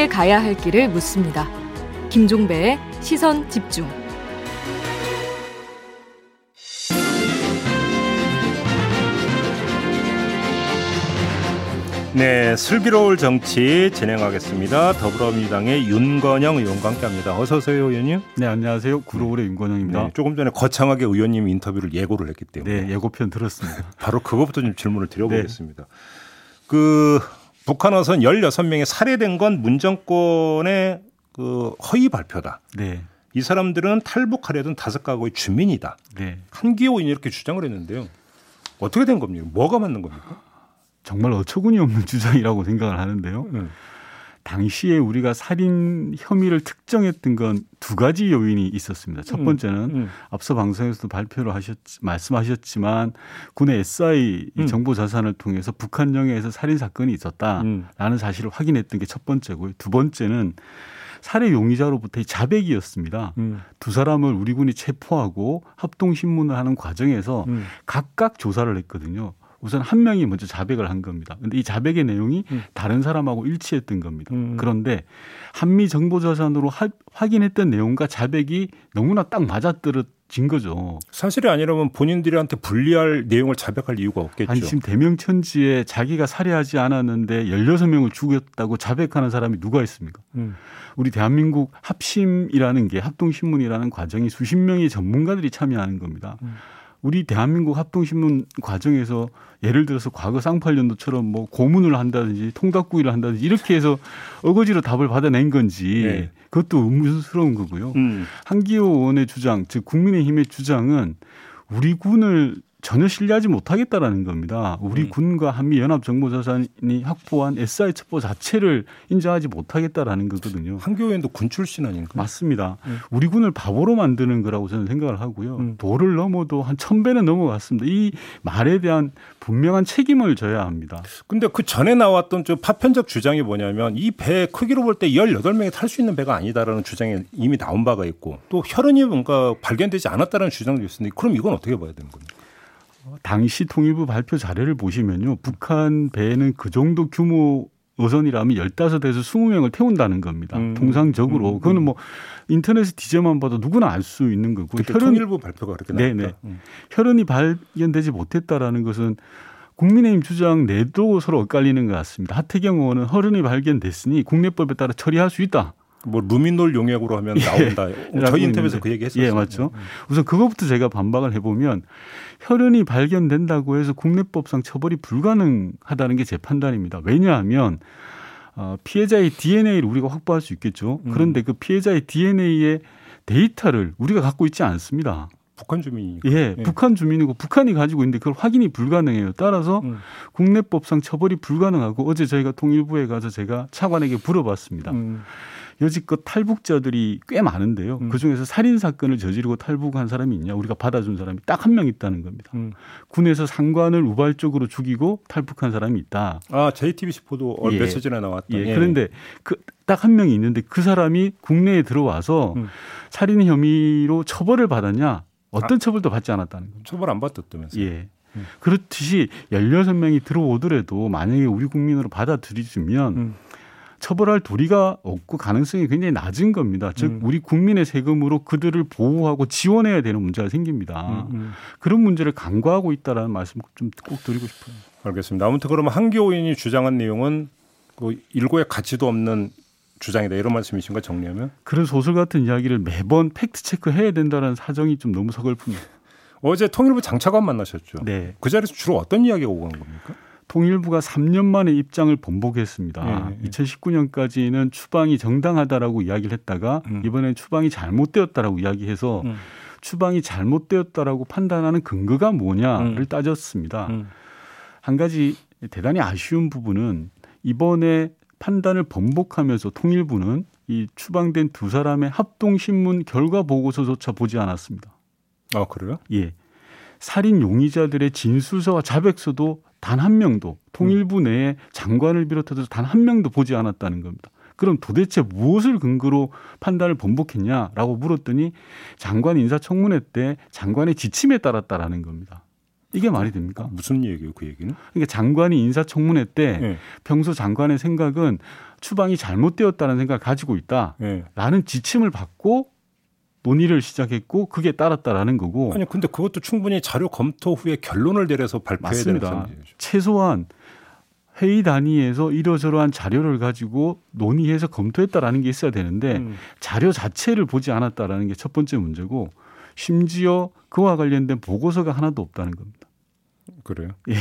함께 가야 할 길을 묻습니다. 김종배의 시선 집중. 네, 슬기로울 정치 진행하겠습니다. 더불어민주당의 윤건영 의원과 함께합니다. 어서 오세요, 의원님. 네, 안녕하세요. 구로울의 윤건영입니다. 네, 조금 전에 거창하게 의원님 인터뷰를 예고를 했기 때문에 네, 예고편 들었습니다. 바로 그것부터 좀 질문을 드려보겠습니다. 네. 그 북한 어선 16명이 살해된 건 문정권의 그 허위 발표다. 네. 이 사람들은 탈북하려던 다섯 가구의 주민이다. 네. 한기호인이 이렇게 주장을 했는데요. 어떻게 된 겁니까? 뭐가 맞는 겁니까? 정말 어처구니 없는 주장이라고 생각을 하는데요. 네. 당시에 우리가 살인 혐의를 특정했던 건 두 가지 요인이 있었습니다. 첫 음, 번째는 음, 음. 앞서 방송에서도 발표를 하셨 말씀하셨지만 군의 SI 음. 정보 자산을 통해서 북한 영해에서 살인 사건이 있었다라는 음. 사실을 확인했던 게 첫 번째고요. 두 번째는 살해 용의자로부터의 자백이었습니다. 음. 두 사람을 우리 군이 체포하고 합동 신문을 하는 과정에서 각각 조사를 했거든요. 우선 한 명이 먼저 자백을 한 겁니다. 근데 이 자백의 내용이 음. 다른 사람하고 일치했던 겁니다. 음. 그런데 한미 정보 자산으로 확인했던 내용과 자백이 너무나 딱 맞아떨어 진 거죠. 사실이 아니라면 본인들한테 불리할 내용을 자백할 이유가 없겠죠. 아니 지금 대명천지에 자기가 살해하지 않았는데 16명을 죽였다고 자백하는 사람이 누가 있습니까? 음. 우리 대한민국 합심이라는 게 합동신문이라는 과정이 수십 명의 전문가들이 참여하는 겁니다. 음. 우리 대한민국 합동신문 과정에서 예를 들어서 과거 쌍팔년도처럼 뭐 고문을 한다든지 통닭구이를 한다든지 이렇게 해서 어거지로 답을 받아낸 건지 네. 그것도 의문스러운 거고요. 음. 한기호 의원의 주장, 즉 국민의힘의 주장은 우리 군을 전혀 신뢰하지 못하겠다라는 겁니다. 우리 음. 군과 한미 연합 정보자산이 확보한 SI 첩보 자체를 인정하지 못하겠다라는 거거든요. 한교회도 군 출신 아닌가? 맞습니다. 음. 우리 군을 바보로 만드는 거라고 저는 생각을 하고요. 음. 도를 넘어도 한 천 배는 넘어갔습니다. 이 말에 대한 분명한 책임을 져야 합니다. 근데 그 전에 나왔던 좀 파편적 주장이 뭐냐면 이 배 크기로 볼 때 18명이 탈 수 있는 배가 아니다라는 주장이 이미 나온 바가 있고 또 혈흔이 뭔가 발견되지 않았다는 주장도 있습니다. 그럼 이건 어떻게 봐야 되는 겁니까? 당시 통일부 발표 자료를 보시면요. 북한 배는 그 정도 규모 어선이라면 15에서 20명을 태운다는 겁니다. 음. 통상적으로. 음. 그거는 뭐 인터넷에 뒤져만 봐도 누구나 알 수 있는 거고. 혈흔, 통일부 발표가 그렇게. 네네. 음. 혈흔이 발견되지 못했다라는 것은 국민의힘 주장 내도 서로 엇갈리는 것 같습니다. 하태경 의원은 혈흔이 발견됐으니 국내법에 따라 처리할 수 있다. 뭐 루미놀 용액으로 하면 예. 나온다. 예. 저희 인터뷰에서 그 얘기 했었어요. 예, 맞죠. 우선 그것부터 제가 반박을 해보면 혈흔이 발견된다고 해서 국내법상 처벌이 불가능하다는 게 제 판단입니다. 왜냐하면 어, 피해자의 DNA를 우리가 확보할 수 있겠죠. 음. 그런데 그 피해자의 DNA의 데이터를 우리가 갖고 있지 않습니다. 북한 주민이 예, 예, 북한 주민이고 북한이 가지고 있는데 그걸 확인이 불가능해요. 따라서 음. 국내법상 처벌이 불가능하고 어제 저희가 통일부에 가서 제가 차관에게 물어봤습니다. 음. 여지껏 탈북자들이 꽤 많은데요. 음. 그 중에서 살인 사건을 저지르고 탈북한 사람이 있냐? 우리가 받아준 사람이 딱 한 명 있다는 겁니다. 음. 군에서 상관을 우발적으로 죽이고 탈북한 사람이 있다. 아, JTBC 보도 예. 전에 나왔다. 예. 예. 그런데 그 딱 한 명이 있는데 그 사람이 국내에 들어와서 음. 살인 혐의로 처벌을 받았냐? 어떤 아, 처벌도 받지 않았다는 겁니다. 처벌 안 받았다면서요? 예. 음. 그렇듯이 16명이 들어오더라도 만약에 우리 국민으로 받아들이면 음. 처벌할 도리가 없고 가능성이 굉장히 낮은 겁니다. 즉 음. 우리 국민의 세금으로 그들을 보호하고 지원해야 되는 문제가 생깁니다. 음, 음. 그런 문제를 간과하고 있다라는 말씀 좀 꼭 드리고 싶어요. 알겠습니다. 아무튼 그러면 한교인이 주장한 내용은 그 일고의 가치도 없는 주장이다 이런 말씀이신가 정리하면? 그런 소설 같은 이야기를 매번 팩트 체크해야 된다는 사정이 좀 너무 서글픕니다. 어제 통일부 장차관 만나셨죠? 네. 그 자리에서 주로 어떤 이야기가 오간 겁니까? 통일부가 3년 만에 입장을 번복했습니다. 네. 2019년까지는 추방이 정당하다라고 이야기를 했다가 음. 이번엔 추방이 잘못되었다라고 이야기해서 음. 추방이 잘못되었다라고 판단하는 근거가 뭐냐를 음. 따졌습니다. 음. 한 가지 대단히 아쉬운 부분은 이번에 판단을 번복하면서 통일부는 이 추방된 두 사람의 합동신문 결과 보고서조차 보지 않았습니다. 아, 그래요? 예. 살인 용의자들의 진술서와 자백서도 단 한 명도 통일부 내에 장관을 비롯해서 단 한 명도 보지 않았다는 겁니다. 그럼 도대체 무엇을 근거로 판단을 번복했냐라고 물었더니 장관 인사청문회 때 장관의 지침에 따랐다라는 겁니다. 이게 말이 됩니까? 무슨 얘기예요, 그 얘기는? 그러니까 장관이 인사청문회 때 네. 평소 장관의 생각은 추방이 잘못되었다는 생각을 가지고 있다라는 네. 지침을 받고 논의를 시작했고 그게 따랐다라는 거고. 아니 근데 그것도 충분히 자료 검토 후에 결론을 내려서 발표해야 맞습니다. 되는 최소한 회의 단위에서 이러저러한 자료를 가지고 논의해서 검토했다라는 게 있어야 되는데 음. 자료 자체를 보지 않았다라는 게 첫 번째 문제고 심지어 그와 관련된 보고서가 하나도 없다는 겁니다. 그래요? 예.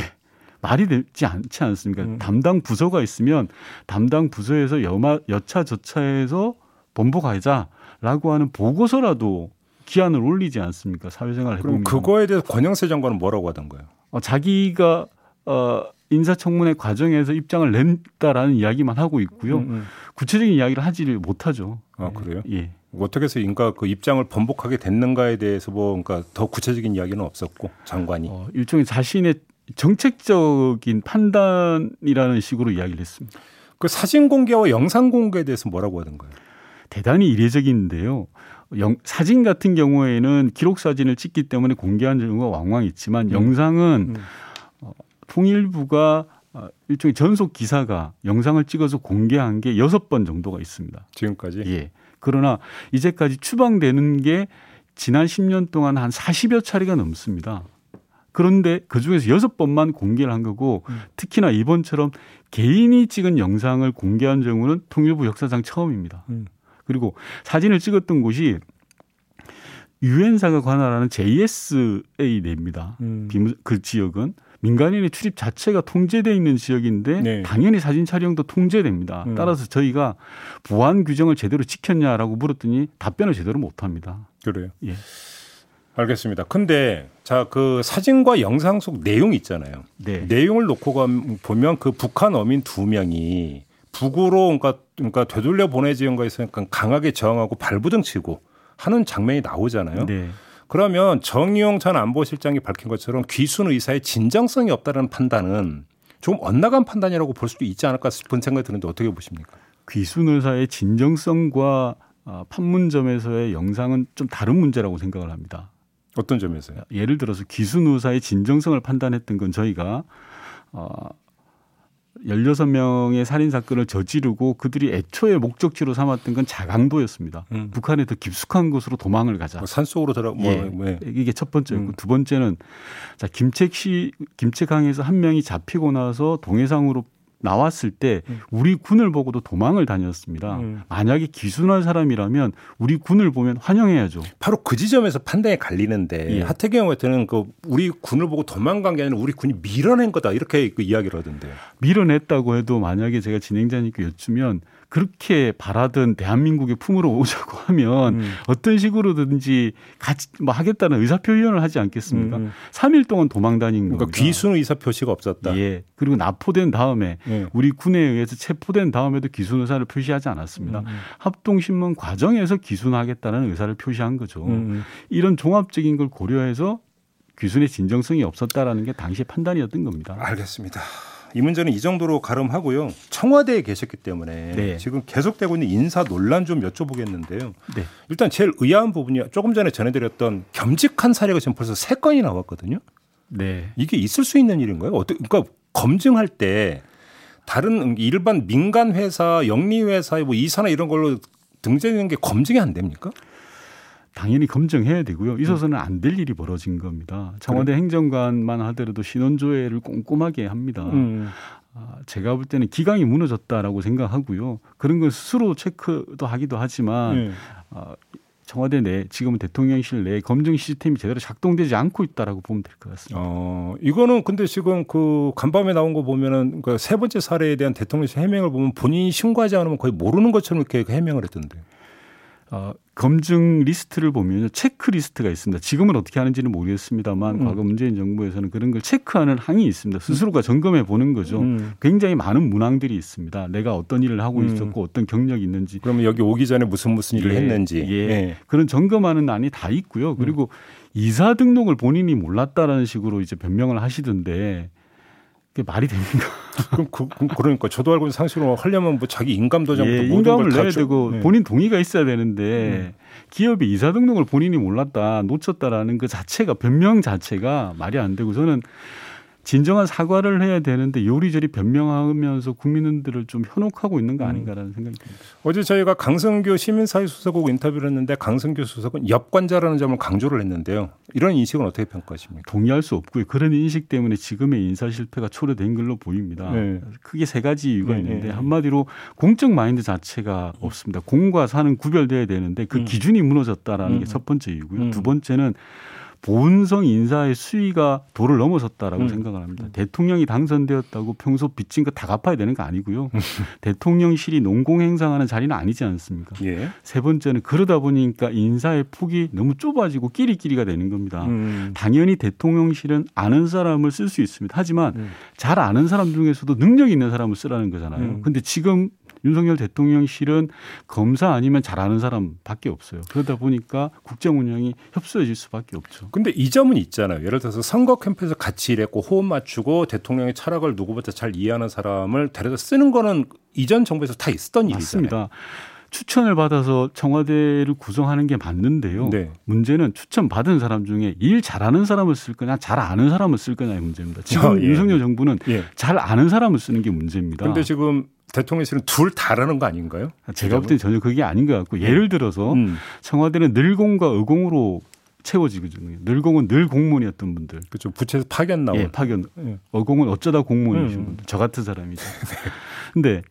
말이 되지 않지 않습니까? 음. 담당 부서가 있으면 담당 부서에서 여마, 여차 저차해서 본부 가자 라고 하는 보고서라도 기한을 올리지 않습니까? 사회생활 해보면. 그럼 그거에 대해서 권영세 장관은 뭐라고 하던가요? 어, 자기가 어, 인사청문회 과정에서 입장을 낸다라는 이야기만 하고 있고요. 음, 음. 구체적인 이야기를 하지를 못하죠. 아 그래요? 예. 어떻게 해서 인가 그 입장을 번복하게 됐는가에 대해서 뭐 그러니까 더 구체적인 이야기는 없었고 장관이 어, 일종의 자신의 정책적인 판단이라는 식으로 이야기를 했습니다. 그 사진 공개와 영상 공개에 대해서 뭐라고 하던가요? 대단히 이례적인데요. 영, 사진 같은 경우에는 기록 사진을 찍기 때문에 공개한 경우가 왕왕 있지만 음. 영상은 음. 어, 통일부가 어, 일종의 전속 기사가 영상을 찍어서 공개한 게 여섯 번 정도가 있습니다. 지금까지? 예. 그러나 이제까지 추방되는 게 지난 10년 동안 한 40여 차례가 넘습니다. 그런데 그 중에서 여섯 번만 공개를 한 거고 음. 특히나 이번처럼 개인이 찍은 영상을 공개한 경우는 통일부 역사상 처음입니다. 음. 그리고 사진을 찍었던 곳이 유엔사가 관할하는 JSA 내입니다. 음. 그 지역은 민간인의 출입 자체가 통제돼 있는 지역인데 네. 당연히 사진 촬영도 통제됩니다. 음. 따라서 저희가 보안 규정을 제대로 지켰냐라고 물었더니 답변을 제대로 못 합니다. 그래요. 예. 알겠습니다. 근데 자 그 사진과 영상 속 내용 있잖아요. 네. 내용을 놓고 보면 그 북한 어민 두 명이 북으로 그러니까 그러니까 되돌려 보내지는 거에서 약간 강하게 저항하고 발부둥치고 하는 장면이 나오잖아요. 네. 그러면 정의용 전 안보실장이 밝힌 것처럼 귀순 의사의 진정성이 없다는 판단은 좀 엇나간 판단이라고 볼 수도 있지 않을까 싶은 생각이 드는데 어떻게 보십니까? 귀순 의사의 진정성과 아, 판문점에서의 영상은 좀 다른 문제라고 생각을 합니다. 어떤 점에서요? 예를 들어서 귀순 의사의 진정성을 판단했던 건 저희가 어, 16명의 살인 사건을 저지르고 그들이 애초에 목적지로 삼았던 건 자강도였습니다. 음. 북한에 더 깊숙한 곳으로 도망을 가자. 뭐 산속으로 들어 뭐, 예. 네. 이게 첫 번째였고 음. 두 번째는 자 김책 시 김책항에서 한 명이 잡히고 나서 동해상으로 나왔을 때 음. 우리 군을 보고도 도망을 다녔습니다. 음. 만약에 기순한 사람이라면 우리 군을 보면 환영해야죠. 바로 그 지점에서 판단이 갈리는데 예. 하태경 같은 그 우리 군을 보고 도망간 게 아니라 우리 군이 밀어낸 거다 이렇게 그 이야기를 하던데. 밀어냈다고 해도 만약에 제가 진행자님께 여쭈면 그렇게 바라던 대한민국의 품으로 오자고 하면 음. 어떤 식으로든지 같이 뭐 하겠다는 의사 표현을 하지 않겠습니까? 음. 3일 동안 도망 다닌 그러니까 겁니다. 귀순 의사 표시가 없었다. 예. 그리고 납포된 다음에 예. 우리 군에 의해서 체포된 다음에도 귀순 의사를 표시하지 않았습니다. 음. 음. 합동신문 과정에서 귀순하겠다는 의사를 표시한 거죠. 음, 음. 이런 종합적인 걸 고려해서 귀순의 진정성이 없었다라는 게 당시의 판단이었던 겁니다. 알겠습니다. 이 문제는 이 정도로 가름하고요. 청와대에 계셨기 때문에 네. 지금 계속되고 있는 인사 논란 좀 여쭤보겠는데요. 네. 일단 제일 의아한 부분이 조금 전에 전해드렸던 겸직한 사례가 지금 벌써 세 건이 나왔거든요. 네. 이게 있을 수 있는 일인가요? 어떻게 그러니까 검증할 때 다른 일반 민간 회사, 영리 회사, 뭐 이사나 이런 걸로 등재되는 게 검증이 안 됩니까? 당연히 검증해야 되고요. 있어서는 안 될 일이 벌어진 겁니다. 청와대 그래. 행정관만 하더라도 신원조회를 꼼꼼하게 합니다. 음. 아, 제가 볼 때는 기강이 무너졌다라고 생각하고요. 그런 걸 스스로 체크도 하기도 하지만 음. 아, 청와대 내 지금은 대통령실 내 검증 시스템이 제대로 작동되지 않고 있다라고 보면 될 것 같습니다. 어, 이거는 근데 지금 그 간밤에 나온 거 보면은 그 세 번째 사례에 대한 대통령실 해명을 보면 본인이 신고하지 않으면 거의 모르는 것처럼 이렇게 해명을 했던데. 어, 검증 리스트를 보면 체크 리스트가 있습니다. 지금은 어떻게 하는지는 모르겠습니다만 음. 과거 문재인 정부에서는 그런 걸 체크하는 항이 있습니다. 스스로가 점검해 보는 거죠. 음. 굉장히 많은 문항들이 있습니다. 내가 어떤 일을 하고 음. 있었고 어떤 경력이 있는지. 그러면 여기 오기 전에 무슨 무슨 일을 예, 했는지. 예. 예. 그런 점검하는 안이 다 있고요. 그리고 이사 등록을 본인이 몰랐다라는 식으로 이제 변명을 하시던데 그게 말이 됩니까? 그럼 그, 그러니까 저도 알고 있는 상식으로 하려면 뭐 자기 인감 도장부터 예, 인감을 내야 되고 네. 본인 동의가 있어야 되는데 네. 기업이 이사 등록을 본인이 몰랐다 놓쳤다라는 그 자체가 변명 자체가 말이 안 되고 저는 진정한 사과를 해야 되는데 요리조리 변명하면서 국민들을 좀 현혹하고 있는 거 음. 아닌가라는 생각이 듭니다. 어제 저희가 강성규 시민사회 수석하고 인터뷰를 했는데 강성규 수석은 역관자라는 점을 강조를 했는데요. 이런 인식은 어떻게 평가하십니까? 동의할 수 없고요. 그런 인식 때문에 지금의 인사 실패가 초래된 걸로 보입니다. 네. 크게 세 가지 이유가 네, 있는데 네. 한마디로 공적 마인드 자체가 음. 없습니다. 공과 사는 구별돼야 되는데 그 음. 기준이 무너졌다라는 음. 게첫 번째 이유고요. 음. 두 번째는 본성 인사의 수위가 도를 넘어섰다라고 음. 생각을 합니다. 음. 대통령이 당선되었다고 평소 빚진 거 다 갚아야 되는 거 아니고요. 대통령실이 농공행상하는 자리는 아니지 않습니까? 예. 세 번째는 그러다 보니까 인사의 폭이 너무 좁아지고 끼리끼리가 되는 겁니다. 음. 당연히 대통령실은 아는 사람을 쓸 수 있습니다. 하지만 음. 잘 아는 사람 중에서도 능력 있는 사람을 쓰라는 거잖아요. 음. 근데 지금 윤석열 대통령실은 검사 아니면 잘하는 사람밖에 없어요. 그러다 보니까 국정 운영이 협소해질 수밖에 없죠. 근데 이 점은 있잖아요. 예를 들어서 선거 캠프에서 같이 일했고 호흡 맞추고 대통령의 철학을 누구보다 잘 이해하는 사람을 데려다 쓰는 거는 이전 정부에서 다 있었던 일이잖아요. 맞습니다. 추천을 받아서 청와대를 구성하는 게 맞는데요. 네. 문제는 추천 받은 사람 중에 일 잘하는 사람을 쓸 거냐, 잘 아는 사람을 쓸 거냐의 문제입니다. 지금 어, 예. 윤석열 정부는 예. 잘 아는 사람을 쓰는 게 문제입니다. 그런데 지금 대통령실은 둘 다라는 거 아닌가요? 제가 볼때 전혀 그게 아닌 것 같고 예를 들어서 음. 청와대는 늘공과 의공으로 채워지거든요. 늘공은 늘 공무원이었던 분들. 그렇죠. 부채에서 파견 나온. 예, 파견. 예. 어공은 어쩌다 공무원이신 음. 분들. 저 같은 사람이죠. 네. 근데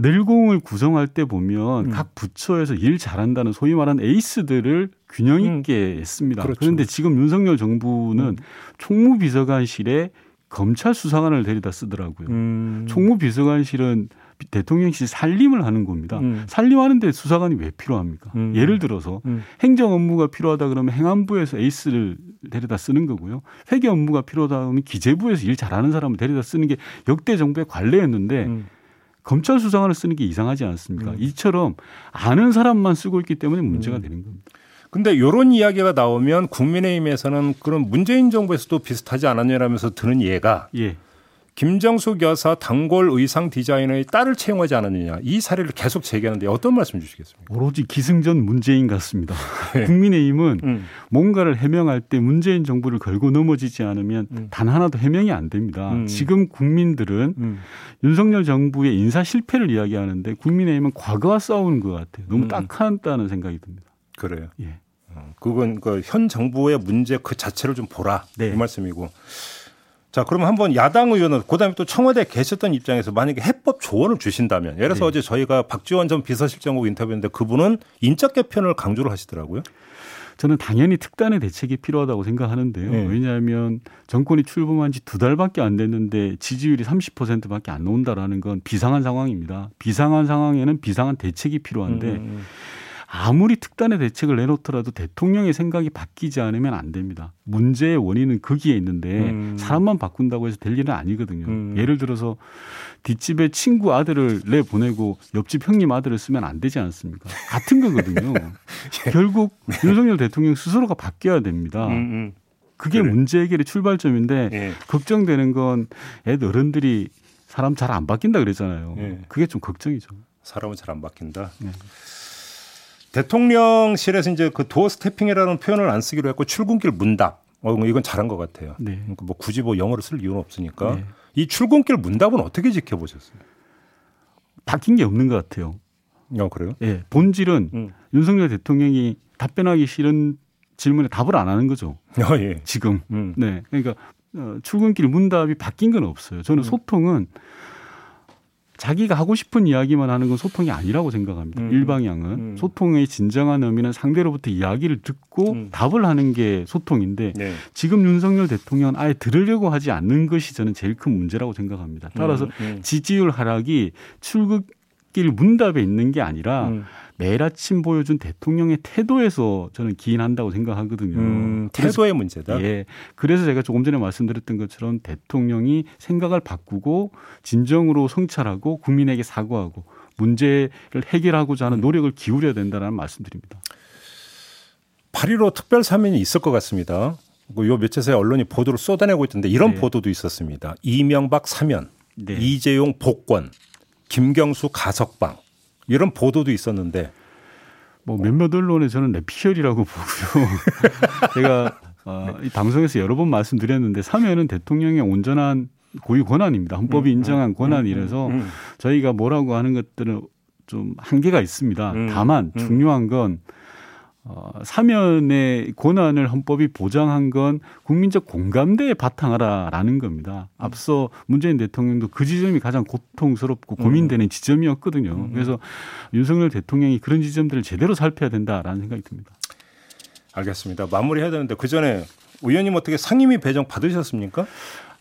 늘공을 구성할 때 보면 음. 각 부처에서 일 잘한다는 소위 말하는 에이스들을 균형 있게 음. 했습니다. 그렇죠. 그런데 지금 윤석열 정부는 음. 총무비서관실에 검찰 수사관을 데려다 쓰더라고요. 음. 총무비서관실은 대통령실 살림을 하는 겁니다. 음. 살림하는데 수사관이 왜 필요합니까? 음. 예를 들어서 음. 행정 업무가 필요하다 그러면 행안부에서 에이스를 데려다 쓰는 거고요. 회계 업무가 필요하다 그러면 기재부에서 일 잘하는 사람을 데려다 쓰는 게 역대 정부의 관례였는데 음. 검찰 수사관을 쓰는 게 이상하지 않습니까? 음. 이처럼 아는 사람만 쓰고 있기 때문에 문제가 음. 되는 겁니다. 근데 이런 이야기가 나오면 국민의힘에서는 그런 문재인 정부에서도 비슷하지 않았냐라면서 드는 예가 예. 김정숙 여사 단골 의상 디자이너의 딸을 채용하지 않았느냐 이 사례를 계속 제기하는데 어떤 말씀 주시겠습니까? 오로지 기승전 문재인 같습니다. 네. 국민의힘은 음. 뭔가를 해명할 때 문재인 정부를 걸고 넘어지지 않으면 음. 단 하나도 해명이 안 됩니다. 음. 지금 국민들은 음. 윤석열 정부의 인사 실패를 이야기하는데 국민의힘은 과거와 싸우는 것 같아요. 너무 음. 딱하다는 생각이 듭니다. 그래요. 예. 어, 그건 그현 정부의 문제 그 자체를 좀 보라 네. 이 말씀이고. 자, 그럼 한번 야당 의원은 그다음에 또 청와대에 계셨던 입장에서 만약에 해법 조언을 주신다면 예를 들어서 네. 어제 저희가 박지원 전 비서실장하고 인터뷰했는데 그분은 인적 개편을 강조를 하시더라고요. 저는 당연히 특단의 대책이 필요하다고 생각하는데요. 네. 왜냐하면 정권이 출범한 지 두 달밖에 안 됐는데 지지율이 30%밖에 안 나온다라는 건 비상한 상황입니다. 비상한 상황에는 비상한 대책이 필요한데 음. 아무리 특단의 대책을 내놓더라도 대통령의 생각이 바뀌지 않으면 안 됩니다. 문제의 원인은 거기에 있는데 음. 사람만 바꾼다고 해서 될 일은 아니거든요. 음. 예를 들어서 뒷집에 친구 아들을 내 보내고 옆집 형님 아들을 쓰면 안 되지 않습니까? 같은 거거든요. 예. 결국 네. 윤석열 대통령 스스로가 바뀌어야 됩니다. 음, 음. 그게 그래. 문제 해결의 출발점인데 예. 걱정되는 건 애들 어른들이 사람 잘 안 바뀐다 그랬잖아요. 예. 그게 좀 걱정이죠. 사람은 잘 안 바뀐다. 네. 대통령실에서 이제 그 도어 스태핑이라는 표현을 안 쓰기로 했고 출근길 문답. 어, 뭐 이건 잘한 것 같아요. 네. 그러니까 뭐 굳이 뭐 영어로 쓸 이유는 없으니까 네. 이 출근길 문답은 어떻게 지켜보셨어요? 바뀐 게 없는 것 같아요. 어, 그래요? 예. 네. 본질은 음. 윤석열 대통령이 답변하기 싫은 질문에 답을 안 하는 거죠. 어, 예. 지금. 음. 네. 그러니까 어, 출근길 문답이 바뀐 건 없어요. 저는 음. 소통은 자기가 하고 싶은 이야기만 하는 건 소통이 아니라고 생각합니다. 음. 일방향은 음. 소통의 진정한 의미는 상대로부터 이야기를 듣고 음. 답을 하는 게 소통인데 네. 지금 윤석열 대통령은 아예 들으려고 하지 않는 것이 저는 제일 큰 문제라고 생각합니다. 따라서 음. 음. 지지율 하락이 출근길 문답에 있는 게 아니라 음. 매일 아침 보여준 대통령의 태도에서 저는 기인한다고 생각하거든요. 음, 태도의 문제다. 예. 그래서 제가 조금 전에 말씀드렸던 것처럼 대통령이 생각을 바꾸고 진정으로 성찰하고 국민에게 사과하고 문제를 해결하고자 하는 노력을 기울여야 된다는 말씀드립니다. 8.15 특별 사면이 있을 것 같습니다. 뭐요 며칠 사이 언론이 보도를 쏟아내고 있던데 이런 네. 보도도 있었습니다. 이명박 사면, 네. 이재용 복권, 김경수 가석방 이런 보도도 있었는데 뭐 몇몇 언론에 저는 내피셜이라고 보고요. 제가 어, 이 방송에서 여러 번 말씀드렸는데 사면은 대통령의 온전한 고유 권한입니다. 헌법이 음, 인정한 음, 권한이라서 음, 저희가 뭐라고 하는 것들은 좀 한계가 있습니다. 다만 중요한 건 어, 사면의 권한을 헌법이 보장한 건 국민적 공감대에 바탕하라라는 겁니다. 앞서 문재인 대통령도 그 지점이 가장 고통스럽고 고민되는 지점이었거든요. 그래서 윤석열 대통령이 그런 지점들을 제대로 살펴야 된다라는 생각이 듭니다. 알겠습니다. 마무리해야 되는데 그 전에 의원님 어떻게 상임위 배정 받으셨습니까?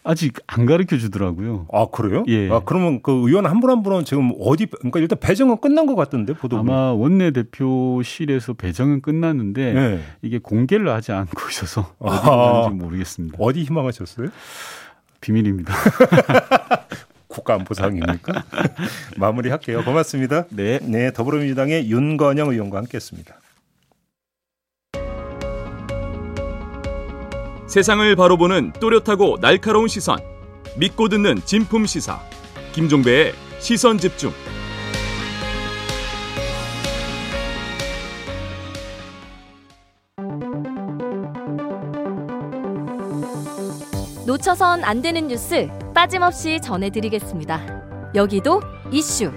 아직 안 가르쳐 주더라고요. 아 그래요? 예. 아 그러면 그 의원 한 분 한 분은 지금 어디 그러니까 일단 배정은 끝난 것 같던데 보도 아마 원내 대표실에서 배정은 끝났는데 네. 이게 공개를 하지 않고 있어서 어디 아, 모르겠습니다. 어디 희망하셨어요? 비밀입니다. 국가안보상입니까? 마무리할게요. 고맙습니다. 네. 네, 더불어민주당의 윤건영 의원과 함께했습니다. 세상을 바로 보는 또렷하고 날카로운 시선. 믿고 듣는 진품 시사. 김종배의 시선 집중. 놓쳐선 안 되는 뉴스 빠짐없이 전해드리겠습니다. 여기도 이슈.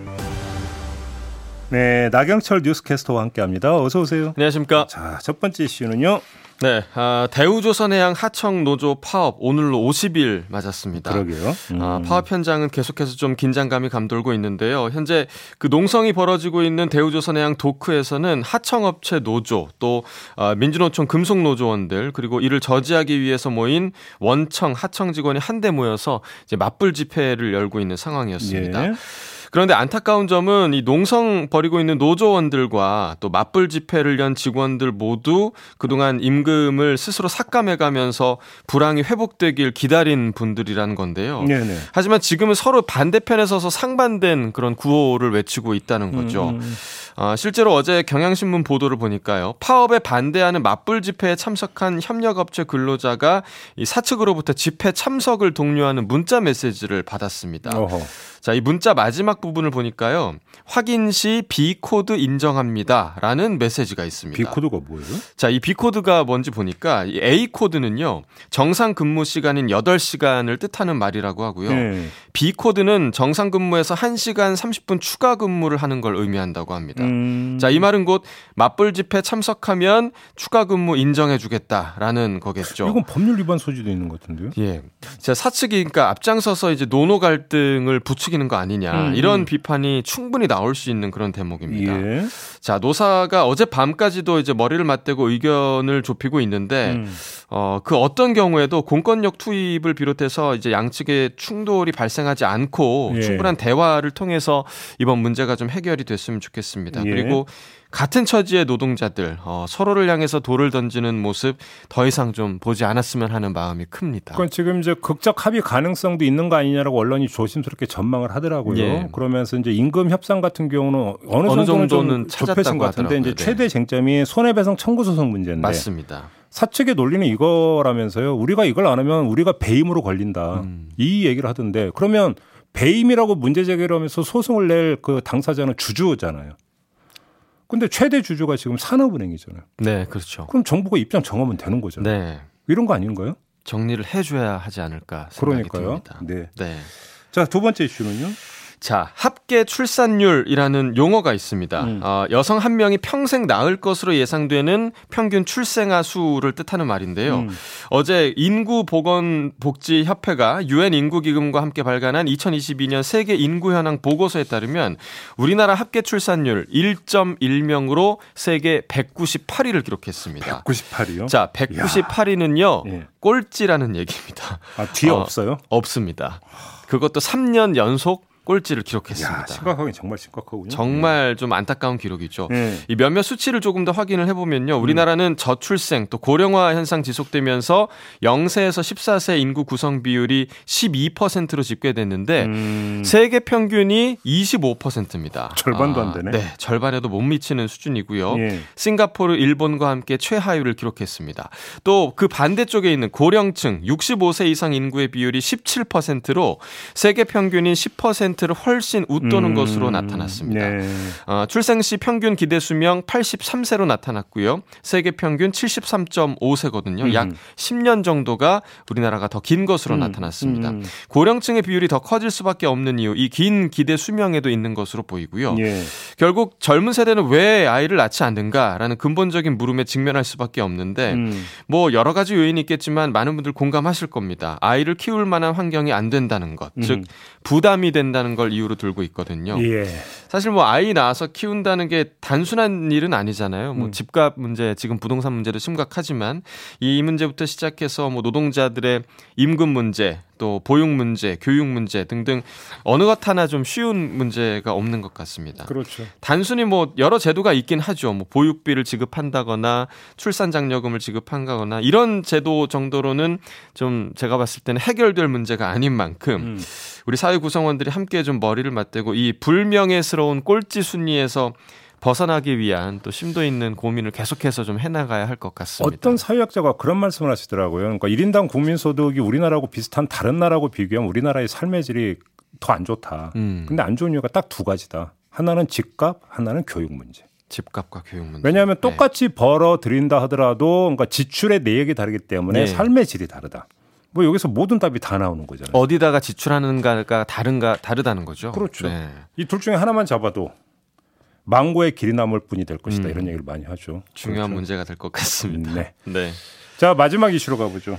네, 나경철 뉴스캐스터와 함께합니다. 어서 오세요. 안녕하십니까. 자, 첫 번째 이슈는요. 네, 아, 대우조선해양 하청 노조 파업 오늘로 50일 맞았습니다. 그러게요. 아, 음. 아, 파업 현장은 계속해서 좀 긴장감이 감돌고 있는데요. 현재 그 농성이 벌어지고 있는 대우조선해양 도크에서는 하청업체 노조 또 아, 민주노총 금속노조원들 그리고 이를 저지하기 위해서 모인 원청 하청 직원이 한데 모여서 이제 맞불 집회를 열고 있는 상황이었습니다. 예. 그런데 안타까운 점은 이 농성 벌이고 있는 노조원들과 또 맞불 집회를 연 직원들 모두 그동안 임금을 스스로 삭감해 가면서 불황이 회복되길 기다린 분들이라는 건데요. 네네. 하지만 지금은 서로 반대편에 서서 상반된 그런 구호를 외치고 있다는 거죠. 음. 음. 아, 실제로 어제 경향신문 보도를 보니까요. 파업에 반대하는 맞불 집회에 참석한 협력업체 근로자가 이 사측으로부터 집회 참석을 독려하는 문자 메시지를 받았습니다. 어허. 자, 이 문자 마지막 부분을 보니까요. 확인 시 B코드 인정합니다. 라는 메시지가 있습니다. B코드가 뭐예요? 자, 이 B코드가 뭔지 보니까 이 A코드는요. 정상 근무 시간인 8시간을 뜻하는 말이라고 하고요. 네. B코드는 정상 근무에서 1시간 30분 추가 근무를 하는 걸 의미한다고 합니다. 음... 자, 이 말은 곧 맞불 집회 참석하면 추가 근무 인정해 주겠다라는 거겠죠. 이건 법률 위반 소지도 있는 것 같은데요? 예. 자, 사측이 그러니까 앞장서서 이제 노노 갈등을 부추 부추기는 거 아니냐 음. 이런 음. 비판이 충분히 나올 수 있는 그런 대목입니다. 예. 자 노사가 어제 밤까지도 이제 머리를 맞대고 의견을 좁히고 있는데 음. 어 그 어떤 경우에도 공권력 투입을 비롯해서 이제 양측의 충돌이 발생하지 않고 예. 충분한 대화를 통해서 이번 문제가 좀 해결이 됐으면 좋겠습니다. 예. 그리고 같은 처지의 노동자들 어, 서로를 향해서 돌을 던지는 모습 더 이상 좀 보지 않았으면 하는 마음이 큽니다. 그건 지금 이제 극적 합의 가능성도 있는 거 아니냐라고 언론이 조심스럽게 전망을 하더라고요. 예. 그러면서 이제 임금 협상 같은 경우는 어느, 어느 정도는 좁혀진 것 같은데 이제 네. 최대 쟁점이 손해배상 청구 소송 문제인데 맞습니다. 사측의 논리는 이거라면서요. 우리가 이걸 안 하면 우리가 배임으로 걸린다. 음. 이 얘기를 하던데 그러면 배임이라고 문제 제기를 하면서 소송을 낼 그 당사자는 주주잖아요. 근데 최대 주주가 지금 산업은행이잖아요. 네, 그렇죠. 그럼 정부가 입장 정하면 되는 거잖아요. 네. 이런 거 아닌가요? 정리를 해줘야 하지 않을까 생각이 그러니까요. 듭니다. 네. 네. 자, 두 번째 이슈는요? 자, 합계 출산율이라는 용어가 있습니다. 음. 어, 여성 한 명이 평생 낳을 것으로 예상되는 평균 출생아 수를 뜻하는 말인데요. 음. 어제 인구보건복지협회가 유엔 인구기금과 함께 발간한 2022년 세계 인구 현황 보고서에 따르면 우리나라 합계 출산율 1.1명으로 세계 198위를 기록했습니다. 198위요? 자, 198위는요. 예. 꼴찌라는 얘기입니다. 아, 뒤에 어, 없어요? 없습니다. 그것도 3년 연속 꼴찌를 기록했습니다. 야, 심각하긴 정말 심각하군요. 정말 좀 안타까운 기록이죠. 네. 이 몇몇 수치를 조금 더 확인을 해보면요. 우리나라는 저출생 또 고령화 현상 지속되면서 0세에서 14세 인구 구성 비율이 12%로 집계됐는데 음. 세계 평균이 25%입니다. 절반도 안 되네. 네, 절반에도 못 미치는 수준이고요. 예. 싱가포르, 일본과 함께 최하위를 기록했습니다. 또 그 반대쪽에 있는 고령층 65세 이상 인구의 비율이 17%로 세계 평균인 10%를 훨씬 웃도는 음. 것으로 나타났습니다. 네. 어, 출생 시 평균 기대 수명 83세로 나타났고요. 세계 평균 73.5세거든요. 음. 약 10년 정도가 우리나라가 더 긴 것으로 음. 나타났습니다. 음. 고령층의 비율이 더 커질 수밖에 없는 이유 이 긴 기대 수명에도 있는 것으로 보이고요. 예. 결국 젊은 세대는 왜 아이를 낳지 않는가라는 근본적인 물음에 직면할 수밖에 없는데 음. 뭐 여러 가지 요인이 있겠지만 많은 분들 공감하실 겁니다. 아이를 키울 만한 환경이 안 된다는 것, 음. 즉 부담이 된다는 걸 이유로 들고 있거든요. 예. 사실 뭐 아이 낳아서 키운다는 게 단순한 일은 아니잖아요. 뭐 음. 집값 문제, 지금 부동산 문제도 심각하지만 이 문제부터 시작해서 뭐 노동자들의 임금 문제, 또 보육 문제, 교육 문제 등등 어느 것 하나 좀 쉬운 문제가 없는 것 같습니다. 그렇죠. 단순히 뭐 여러 제도가 있긴 하죠. 뭐 보육비를 지급한다거나 출산 장려금을 지급한다거나 이런 제도 정도로는 좀 제가 봤을 때는 해결될 문제가 아닌 만큼 음. 우리 사회 구성원들이 함께 좀 머리를 맞대고 이 불명예스러운 꼴찌 순위에서 벗어나기 위한 또 심도 있는 고민을 계속해서 좀 해나가야 할 것 같습니다. 어떤 사회학자가 그런 말씀을 하시더라고요. 그러니까 1인당 국민소득이 우리나라하고 비슷한 다른 나라하고 비교하면 우리나라의 삶의 질이 더 안 좋다. 음. 근데 안 좋은 이유가 딱 두 가지다. 하나는 집값, 하나는 교육 문제. 집값과 교육 문제. 왜냐하면 네. 똑같이 네. 벌어 들인다 하더라도 그러니까 지출의 내역이 다르기 때문에 네. 삶의 질이 다르다. 뭐 여기서 모든 답이 다 나오는 거잖아요. 어디다가 지출하는가가 다른가 다르다는 거죠. 그렇죠. 네. 이 둘 중에 하나만 잡아도 만고에 길이 남을 분이 될 것이다 음. 이런 얘기를 많이 하죠. 중요한 그렇죠. 문제가 될 것 같습니다. 네. 네. 자 마지막 이슈로 가보죠.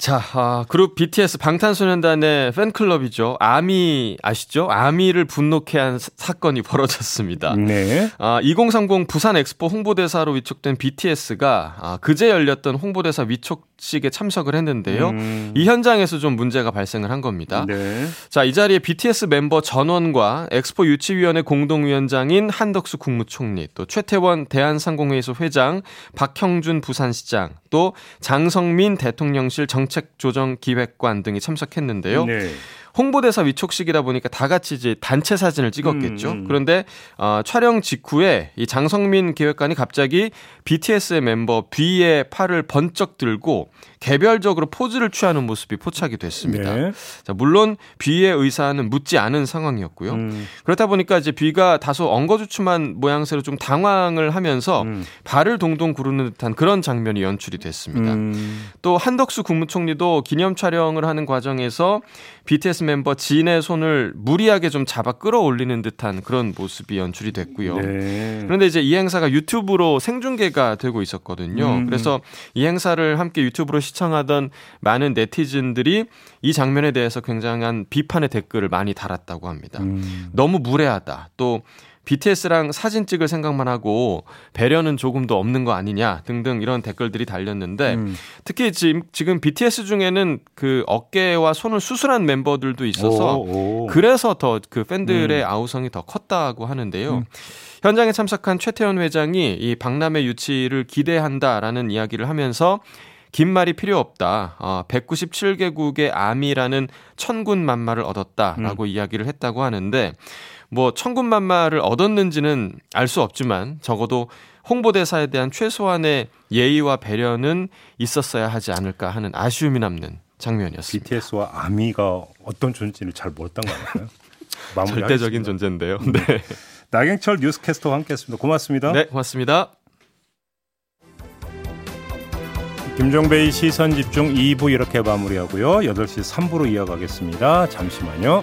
자, 아, 그룹 BTS 방탄소년단의 팬클럽이죠. 아미 아시죠? 아미를 분노케 한 사건이 벌어졌습니다. 네. 아, 2030 부산 엑스포 홍보대사로 위촉된 BTS가 아, 그제 열렸던 홍보대사 위촉식에 참석을 했는데요. 음. 이 현장에서 좀 문제가 발생을 한 겁니다. 네. 자, 이 자리에 BTS 멤버 전원과 엑스포 유치위원회 공동위원장인 한덕수 국무총리, 또 최태원 대한상공회의소 회장, 박형준 부산시장, 또 장성민 대통령실 정 책조정기획관 등이 참석했는데요. 네. 홍보대사 위촉식이다 보니까 다 같이 이제 단체 사진을 찍었겠죠. 음. 음. 그런데 어, 촬영 직후에 이 장성민 기획관이 갑자기 BTS의 멤버 B의 팔을 번쩍 들고 개별적으로 포즈를 취하는 모습이 포착이 됐습니다. 네. 자, 물론 B의 의사는 묻지 않은 상황이었고요. 음. 그렇다 보니까 이제 B가 다소 엉거주춤한 모양새로 좀 당황을 하면서 음. 발을 동동 구르는 듯한 그런 장면이 연출이 됐습니다. 음. 또 한덕수 국무총리도 기념 촬영을 하는 과정에서 BTS 멤버 진의 손을 무리하게 좀 잡아 끌어올리는 듯한 그런 모습이 연출이 됐고요. 네. 그런데 이제 이 행사가 유튜브로 생중계가 되고 있었거든요. 음. 그래서 이 행사를 함께 유튜브로 시청하던 많은 네티즌들이 이 장면에 대해서 굉장한 비판의 댓글을 많이 달았다고 합니다. 음. 너무 무례하다. 또 BTS랑 사진 찍을 생각만 하고 배려는 조금 더 없는 거 아니냐 등등 이런 댓글들이 달렸는데 음. 특히 지금 지금 BTS 중에는 그 어깨와 손을 수술한 멤버들도 있어서 오, 오. 그래서 더 그 팬들의 음. 아우성이 더 컸다고 하는데요. 음. 현장에 참석한 최태원 회장이 이 박람회 유치를 기대한다라는 이야기를 하면서 긴 말이 필요 없다. 어, 197개국의 아미라는 천군 만마를 얻었다라고 음. 이야기를 했다고 하는데 뭐 천군 만마를 얻었는지는 알 수 없지만 적어도 홍보대사에 대한 최소한의 예의와 배려는 있었어야 하지 않을까 하는 아쉬움이 남는 장면이었습니다. BTS와 아미가 어떤 존재인지 잘 몰랐던 거 아닐까요? 절대적인 존재인데요. 네. 네. 나경철 뉴스캐스터와 함께했습니다. 고맙습니다. 네, 고맙습니다. 김종배의 시선 집중 2부 이렇게 마무리하고요. 8시 3부로 이어가겠습니다. 잠시만요.